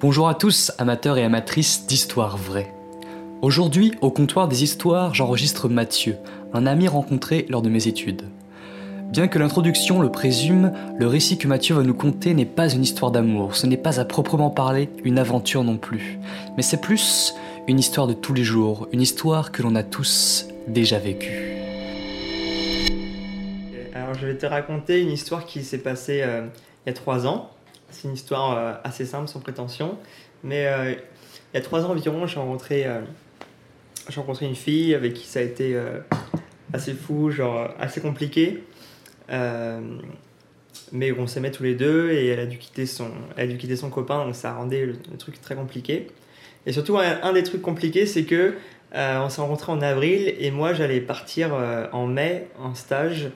Bonjour à tous, amateurs et amatrices d'histoires vraies. Aujourd'hui, au comptoir des histoires, j'enregistre Mathieu, un ami rencontré lors de mes études. Bien que l'introduction le présume, le récit que Mathieu va nous conter n'est pas une histoire d'amour, ce n'est pas à proprement parler une aventure non plus, mais c'est plus une histoire de tous les jours, une histoire que l'on a tous déjà vécue. Alors je vais te raconter une histoire qui s'est passée euh, il y a trois ans. C'est une histoire euh, assez simple, sans prétention. Mais euh, il y a trois ans environ, j'ai rencontré, euh, j'ai rencontré une fille avec qui ça a été assez fou, genre assez compliqué. mais on s'aimait tous les deux et elle a dû quitter son, elle a dû quitter son copain, donc ça rendait le, truc très compliqué. Et surtout, un, des trucs compliqués, c'est que on s'est rencontrés en avril et moi j'allais partir en mai en stage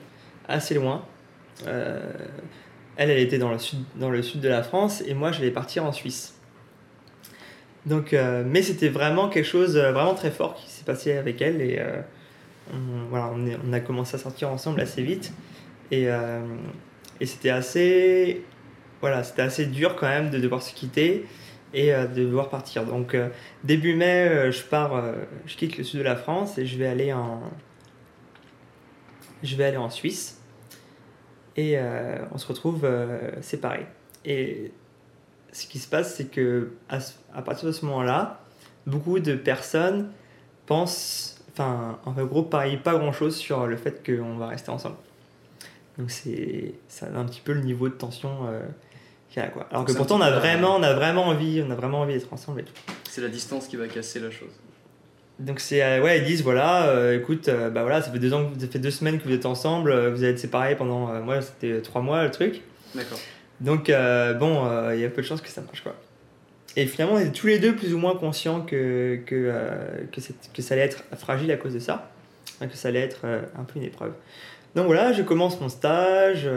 assez loin. Elle, elle était dans le sud, dans le sud de la France et moi, j'allais partir en Suisse. Donc, euh, mais c'était vraiment quelque chose euh, vraiment très fort qui s'est passé avec elle et euh, on, voilà, on, a commencé à sortir ensemble assez vite et, et c'était assez voilà, c'était assez dur quand même de devoir se quitter et de devoir partir. Donc début mai, je pars, je quitte le sud de la France et je vais aller en je vais aller en Suisse et euh, on se retrouve euh, séparés. Et ce qui se passe, c'est que à, partir de ce moment-là, beaucoup de personnes pensent, enfin, en gros, parient pas grand-chose sur le fait qu'on va rester ensemble. Donc c'est ça a un petit peu le niveau de tension euh, qu'il y a quoi. Alors que pourtant on a vraiment, on a vraiment envie, on a vraiment envie d'être ensemble et tout. C'est la distance qui va casser la chose. Donc c'est euh, ouais ils disent voilà euh, écoute euh, bah voilà ça fait deux ans ça fait deux semaines que vous êtes ensemble vous allez être séparés pendant moi c'était trois mois le truc. D'accord. Donc bon il y a peu de chances que ça marche quoi. Et finalement on est tous les deux plus ou moins conscients que que que, que ça allait être fragile à cause de ça, que ça allait être un peu une épreuve. Donc voilà je commence mon stage,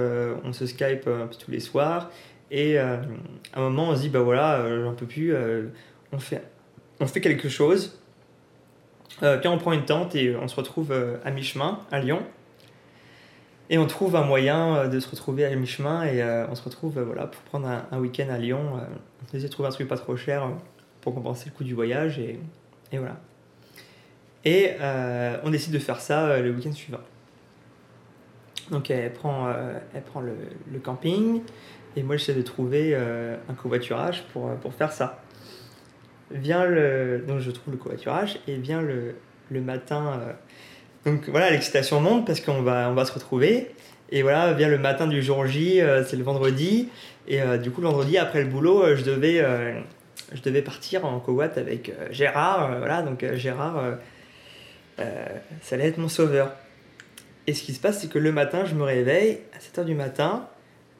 on se Skype un peu tous les soirs et à un moment on se dit bah voilà j'en peux plus on fait on fait quelque chose euh, on prend une tente et on se retrouve euh, à mi-chemin, à Lyon. Et on trouve un moyen euh, de se retrouver à mi-chemin et on se retrouve voilà, pour prendre un, week-end à Lyon. on essaie de trouver un truc pas trop cher pour compenser le coût du voyage et, voilà. Et on décide de faire ça le week-end suivant. Donc elle prend, le, camping et moi j'essaie de trouver un covoiturage pour, pour faire ça vient le. Donc je trouve le covoiturage et vient le, le matin. Euh, donc voilà, l'excitation monte parce qu'on va, on va se retrouver. Et voilà, vient le matin du jour J, euh, c'est le vendredi. Et euh, du coup, le vendredi, après le boulot, je, devais, je devais partir en covoit avec Gérard. voilà, donc Gérard, ça allait être mon sauveur. Et ce qui se passe, c'est que le matin, je me réveille à 7h du matin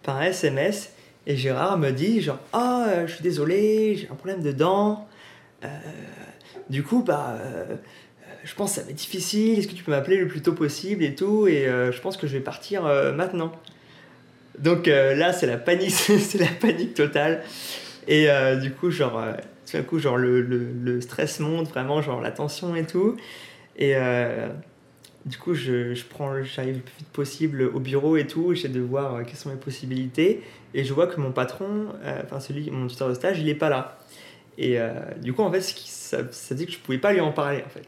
par SMS. Et Gérard me dit genre, ah, je suis désolé, j'ai un problème de dents. Euh, du coup, bah, euh, je pense que ça va être difficile. Est-ce que tu peux m'appeler le plus tôt possible et tout? Et euh, je pense que je vais partir maintenant. Donc là, c'est la panique, c'est la panique totale. Et du coup, genre, tout d'un coup, genre, le, le, stress monte vraiment, genre, la tension et tout. Et du coup, je, je prends, j'arrive le plus vite possible au bureau et tout. J'essaie de voir quelles sont mes possibilités. Et je vois que mon patron, enfin, celui, mon tuteur de stage, il est pas là. Et euh, du coup, en fait, ça, ça que je pouvais pas lui en parler, en fait.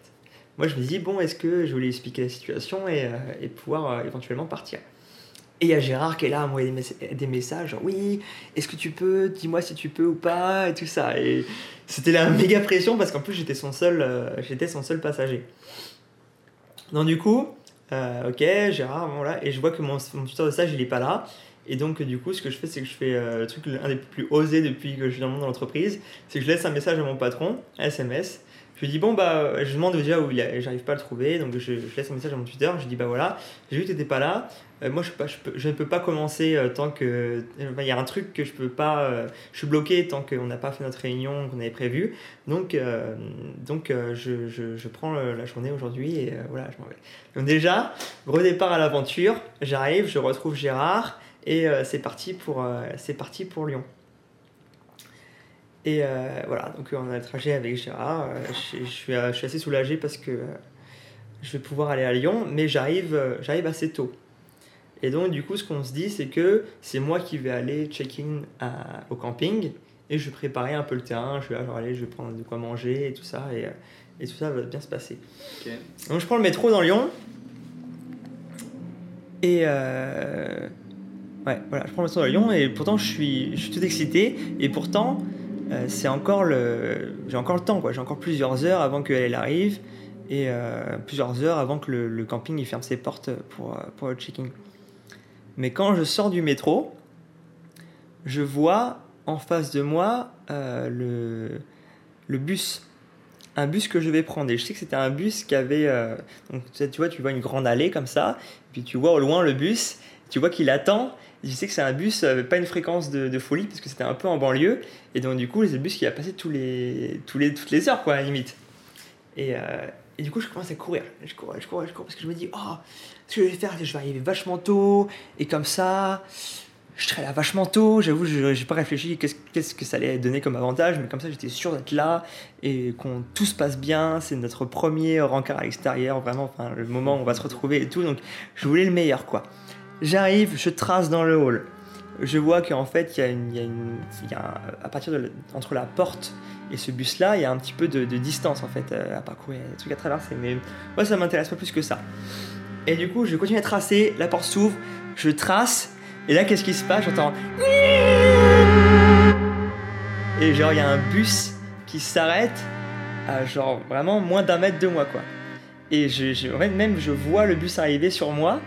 Moi, je me dis, bon, est-ce que je voulais expliquer la situation et, euh, pouvoir euh, éventuellement partir? Et il y a Gérard qui est là à m'envoyer des, messages, genre, oui, est-ce que tu peux, dis-moi si tu peux ou pas, et tout ça. Et c'était la méga pression parce qu'en plus, j'étais son, seul, son seul passager. Donc, du coup, ok, Gérard, voilà, et je vois que mon, mon tuteur de stage, il est pas là. Et donc, du coup, ce que je fais, c'est que je fais euh, le truc un des plus osés depuis que je suis dans le monde de l'entreprise, c'est que je laisse un message à mon patron, SMS. Je lui dis, bon, bah, je demande déjà où il est, j'arrive pas à le trouver, donc je, laisse un message à mon tuteur, je lui dis, bah voilà, j'ai vu que t'étais pas là, euh, moi je, ne peux pas commencer euh, tant que. Il y a un truc que je peux pas. je suis bloqué tant qu'on n'a pas fait notre réunion qu'on avait prévue, donc, donc je, prends la journée aujourd'hui et voilà, je m'en vais. Donc, déjà, redépart à l'aventure, j'arrive, je retrouve Gérard. Et euh, c'est parti, pour, euh, c'est parti pour Lyon. Et euh, voilà, donc on a le trajet avec Gérard. Je, suis, je, suis, assez soulagé parce que je vais pouvoir aller à Lyon, mais j'arrive, j'arrive assez tôt. Et donc, du coup, ce qu'on se dit, c'est que c'est moi qui vais aller check-in au camping et je préparais un peu le terrain. Je suis là, genre, allez, je vais prendre de quoi manger et tout ça, et, et tout ça va bien se passer. Donc je prends le métro dans Lyon. Et euh, ouais, voilà, je prends le métro dans Lyon et pourtant je suis, je suis tout excité. Et pourtant, euh, c'est encore le, j'ai encore le temps quoi. J'ai encore plusieurs heures avant qu'elle arrive et euh, plusieurs heures avant que le, camping il ferme ses portes pour pour le checking. Mais quand je sors du métro, je vois en face de moi euh, le le bus un bus que je vais prendre. Et je sais que c'était un bus qui avait. tu vois, tu vois une grande allée comme ça, puis tu vois au loin le bus, tu vois qu'il attend. Je sais que c'est un bus, euh, pas une fréquence de, folie, parce que c'était un peu en banlieue. Et donc, du coup, c'est le bus qui va passer tous les, toutes les heures, quoi, à la limite. Et, euh, et du coup, je commence à courir. Je cours, je cours, je cours, parce que je me dis, oh, ce que je vais faire, je vais arriver vachement tôt, et comme ça, je serai là vachement tôt. J'avoue, je j'ai pas réfléchi qu'est-ce qu'est-ce que ça allait donner comme avantage, mais comme ça, j'étais sûr d'être là et qu'on tout se passe bien. C'est notre premier rencard à l'extérieur, vraiment, enfin, le moment où on va se retrouver et tout. Donc, je voulais le meilleur, quoi. J'arrive, je trace dans le hall. Je vois qu'en fait, il y a une, y a une, y a à partir de entre la porte et ce bus-là, il y a un petit peu de, de distance en fait euh, à parcourir, des trucs à traverser. Mais moi, ça m'intéresse pas plus que ça. Et du coup, je continue à tracer. La porte s'ouvre, je trace. Et là, qu'est-ce qui se passe? J'entends. Et genre, il y a un bus qui s'arrête à genre vraiment moins d'un mètre de moi, quoi. Et je, je- même, je vois le bus arriver sur moi.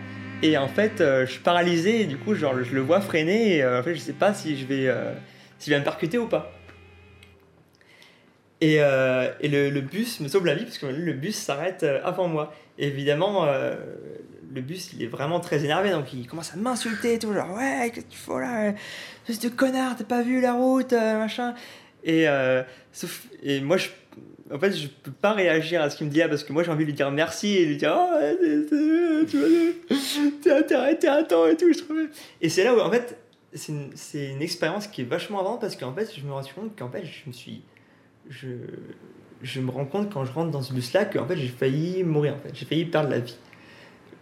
Et en fait, euh, je suis paralysé. Et du coup, genre, je le vois freiner. Et euh, en fait, je sais pas si je vais, euh, s'il va me percuter ou pas. Et, euh, et le, bus me sauve la vie parce que le bus s'arrête euh, avant moi. Et évidemment, le bus il est vraiment très énervé donc il commence à m'insulter tout, genre ouais, qu'est-ce que tu fais là Espèce de connard, t'as pas vu la route, machin. Et, sauf, et moi, je, en fait, je peux pas réagir à ce qu'il me dit là parce que moi j'ai envie de lui dire merci et lui dire oh, tu vois, t'es à temps et tout. Et c'est là où en fait, c'est une, expérience qui est vachement avant parce qu'en fait, je me rends compte qu'en fait, je me suis je, je me rends compte quand je rentre dans ce bus-là qu'en fait j'ai failli mourir, en fait. j'ai failli perdre la vie.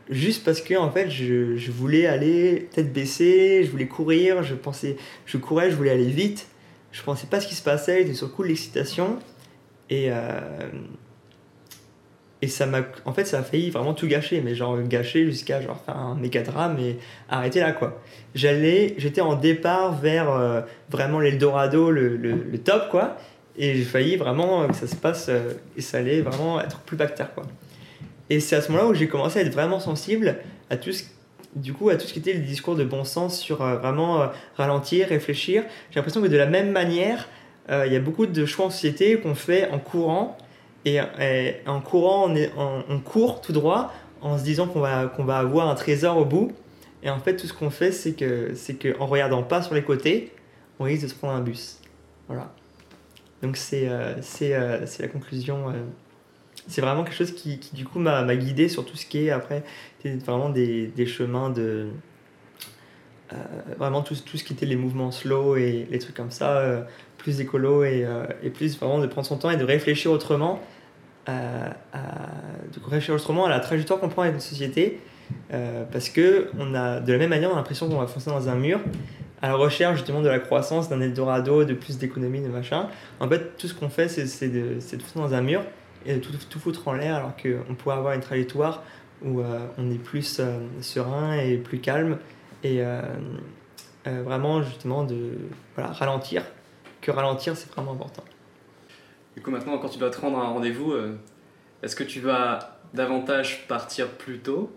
Juste parce que en fait je, je voulais aller tête baissée, je voulais courir, je pensais, je courais, je voulais aller vite, je pensais pas ce qui se passait, j'étais sur le coup de l'excitation et euh, et ça m'a, en fait ça a failli vraiment tout gâcher, mais genre gâcher jusqu'à genre faire un méga drame et arrêter là quoi. J'allais, j'étais en départ vers euh, vraiment l'Eldorado, le, le, le top quoi. Et j'ai failli vraiment que ça se passe euh, et ça allait vraiment être plus bactère quoi. Et c'est à ce moment-là où j'ai commencé à être vraiment sensible à tout ce, du coup, à tout ce qui était le discours de bon sens sur vraiment ralentir, réfléchir. J'ai l'impression que de la même manière, il y a beaucoup de choix en société qu'on fait en courant. Et, en courant, on, court tout droit en se disant qu'on va, qu'on va avoir un trésor au bout. Et en fait, tout ce qu'on fait, c'est que, c'est qu'en regardant pas sur les côtés, on risque de se prendre un bus. Voilà. Donc c'est euh, euh, la conclusion. euh, c'est vraiment quelque chose qui, qui, du coup m'a guidé sur tout ce qui est après vraiment des, des chemins de euh, vraiment tout, tout ce qui était les mouvements slow et les trucs comme ça euh, plus écolo et, euh, et plus vraiment de prendre son temps et de réfléchir autrement à, de réfléchir autrement à la trajectoire qu'on prend avec notre société parce que on a de la même manière on a l'impression qu'on va foncer dans un mur à la recherche justement de la croissance, d'un Eldorado, de plus d'économie, de machin. En fait, tout ce qu'on fait, c'est de, de foutre dans un mur et de tout, tout foutre en l'air alors qu'on pourrait avoir une trajectoire où on est plus serein et plus calme et euh, euh, vraiment justement de voilà, ralentir. Que ralentir, c'est vraiment important. Du coup, maintenant, quand tu dois te rendre à un rendez-vous, euh, est-ce que tu vas davantage partir plus tôt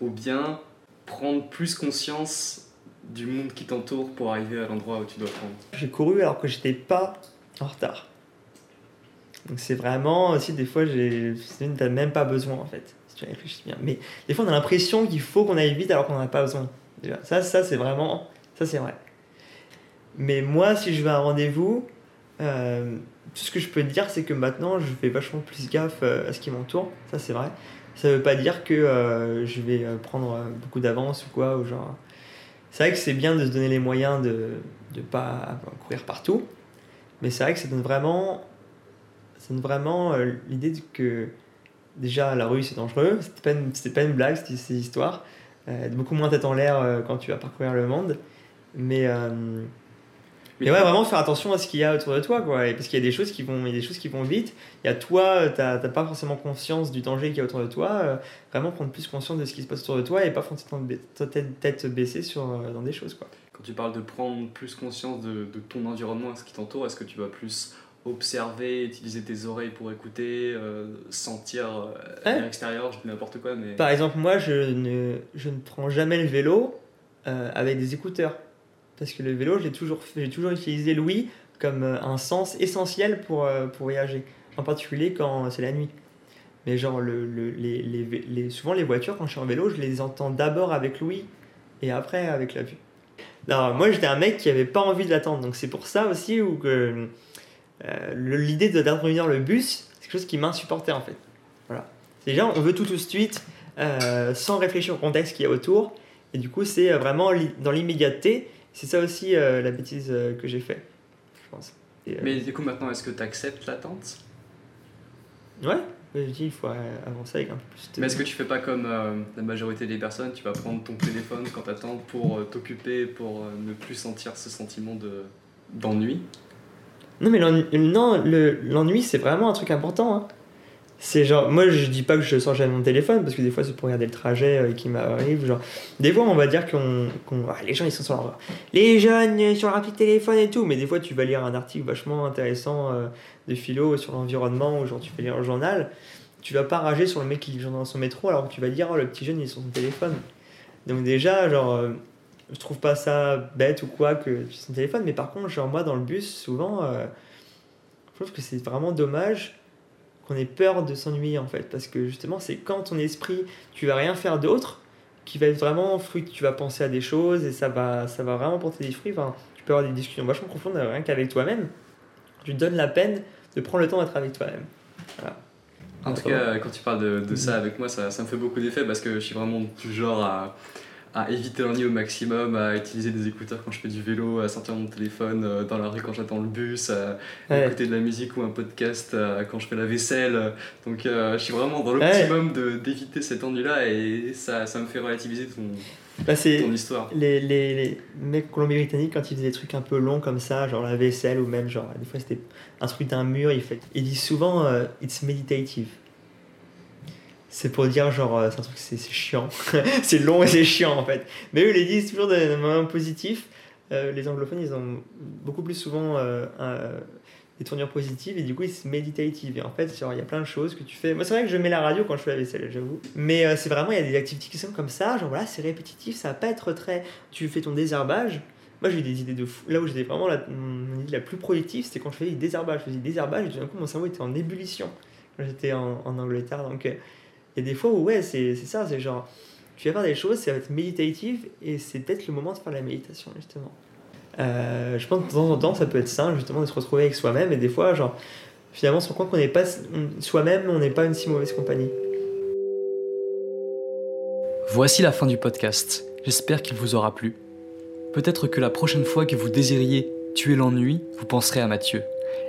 ou bien prendre plus conscience du monde qui t'entoure pour arriver à l'endroit où tu dois te rendre? J'ai couru alors que j'étais pas en retard. Donc c'est vraiment aussi des fois j'ai c'est- t'as même pas besoin en fait si tu réfléchis bien. Mais des fois on a l'impression qu'il faut qu'on aille vite alors qu'on n'en a pas besoin. Ça ça c'est vraiment ça c'est vrai. Mais moi si je vais à un rendez-vous, euh, tout ce que je peux te dire c'est que maintenant je fais vachement plus gaffe euh, à ce qui m'entoure. Ça c'est vrai. Ça veut pas dire que euh, je vais prendre beaucoup d'avance ou quoi ou genre. C'est vrai que c'est bien de se donner les moyens de ne pas courir partout. Mais c'est vrai que ça donne vraiment, ça donne vraiment l'idée que déjà la rue c'est dangereux. C'était pas une, pas une blague cette- ces histoires. Euh, beaucoup moins tête en l'air euh, quand tu vas parcourir le monde. Mais, euh, Mais ouais, vraiment faire attention à ce qu'il y a autour de toi, quoi. Et parce qu'il y a des choses qui vont, il y a des choses qui vont vite. Il y a toi, t'as pas forcément conscience du danger qu'il y a autour de toi. vraiment prendre plus conscience de ce qui se passe autour de toi et pas forcément ba- ta tête, tête baissée sur, dans des choses, quoi. Quand tu parles de prendre plus conscience de, de ton environnement, ce qui t'entoure, est-ce que tu vas plus observer, utiliser tes oreilles pour écouter, euh, sentir euh, Ouais. l'air extérieur, je dis n'importe quoi, mais... Par exemple, moi, je ne, je ne prends jamais le vélo euh, avec des écouteurs. Parce que le vélo, j'ai toujours, toujours utilisé l'ouïe comme euh, un sens essentiel pour, euh, pour voyager. En particulier quand c'est la nuit. Mais genre, le, le- les, les, souvent les voitures, quand je suis en vélo, je les entends d'abord avec l'ouïe et après avec la vue. Non, moi, j'étais un mec qui avait pas envie de l'attendre. Donc c'est pour ça aussi où que euh, l'idée d'introduire le bus, c'est quelque chose qui m'insupportait en fait. Voilà. Déjà, on veut tout tout de suite euh, sans réfléchir au contexte qu'il y a autour. Et du coup, c'est euh, vraiment dans l'immédiateté. C'est ça aussi euh, la bêtise que j'ai fait, je pense. Et, Mais du coup, maintenant, est-ce que tu acceptes l'attente? Ouais, je dis, il faut avancer avec un peu plus de. Mais est-ce que tu fais pas comme la majorité des personnes, tu vas prendre ton téléphone quand t'attends pour t'occuper, pour ne plus sentir ce sentiment de d'ennui? Non, mais l'ennui, c'est vraiment un truc important. hein. C'est moi je dis pas que je jamais mon téléphone parce que des fois c'est pour regarder le trajet euh, qui m'arrive. Genre, des fois on va dire qu'on. ah, les gens ils sont sur leur. Les jeunes sur leur de téléphone et tout, mais des fois tu vas lire un article vachement intéressant euh, de philo sur l'environnement ou genre tu fais lire un journal. Tu vas pas rager sur le mec qui lit dans son métro alors que tu vas dire oh le petit jeune il est sur son téléphone. Donc déjà, genre. euh, je trouve pas ça bête ou quoi que tu son téléphone, mais par contre, genre moi dans le bus, souvent, euh, je trouve que c'est vraiment dommage qu'on ait peur de s'ennuyer en fait, parce que justement, c'est quand ton esprit, tu vas rien faire d'autre, qui va être vraiment fruit, tu vas penser à des choses et ça va, ça va vraiment porter des fruits. Enfin, tu peux avoir des discussions vachement profondes euh, rien qu'avec toi-même. Tu te donnes la peine de prendre le temps d'être avec toi-même. Voilà. En tout cas, quand tu parles de, de ça Mhm. avec moi, ça, ça me fait beaucoup d'effet parce que je suis vraiment du genre à, à éviter l'ennui au maximum, à utiliser des écouteurs quand je fais du vélo, à sortir mon téléphone euh, dans la rue quand j'attends le bus, à Ouais. écouter de la musique ou un podcast euh, quand je fais la vaisselle. Donc euh, je suis vraiment dans Ouais. l'optimum de d'éviter cet ennui-là et ça, ça me fait relativiser ton, Bah, ton histoire. les, les, les mecs colombie-britanniques, quand ils faisaient des trucs un peu longs comme ça, genre la vaisselle ou même genre, des fois c'était un truc d'un mur, ils, fait, ils disent souvent it's meditative. C'est pour dire genre, euh, c'est un truc, c'est chiant. c'est long et c'est chiant en fait. Mais eux, ils les disent toujours d'un moment positif. Euh, les anglophones, ils ont beaucoup plus souvent euh, des tournures positives et du coup, it's meditative. Et en fait, il y a plein de choses que tu fais. Moi, c'est vrai que je mets la radio quand je fais la vaisselle, j'avoue. Mais c'est vraiment, il y a des activités qui sont comme ça, genre voilà, c'est répétitif, ça va pas être très tu fais ton désherbage. Moi, j'ai eu des idées de fou. Là où j'étais vraiment la, mon idée la plus productive, c'était quand je faisais du désherbage. Je faisais du désherbage et tout d'un coup, mon cerveau était en ébullition quand j'étais en, en Angleterre. Donc, il y a des fois où, ouais, c'est ça, c'est genre, tu vas faire des choses, ça va être méditatif et c'est peut-être le moment de faire la méditation, justement. Euh, je pense que de temps en temps, ça peut être sain, justement, de se retrouver avec soi-même et des fois, genre, finalement, on se rend qu'on n'est pas soi-même, on n'est pas une si mauvaise compagnie. Voici la fin du podcast. J'espère qu'il vous aura plu. Peut-être que la prochaine fois que vous désiriez tuer l'ennui, vous penserez à Mathieu.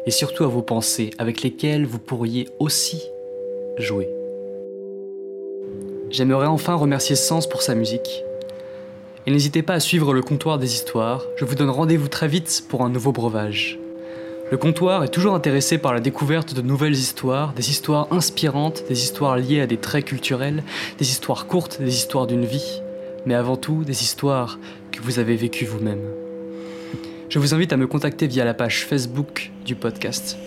Et surtout à vos pensées avec lesquelles vous pourriez aussi jouer. J'aimerais enfin remercier Sens pour sa musique. Et n'hésitez pas à suivre le comptoir des histoires. Je vous donne rendez-vous très vite pour un nouveau breuvage. Le comptoir est toujours intéressé par la découverte de nouvelles histoires, des histoires inspirantes, des histoires liées à des traits culturels, des histoires courtes, des histoires d'une vie, mais avant tout des histoires que vous avez vécues vous-même. Je vous invite à me contacter via la page Facebook du podcast.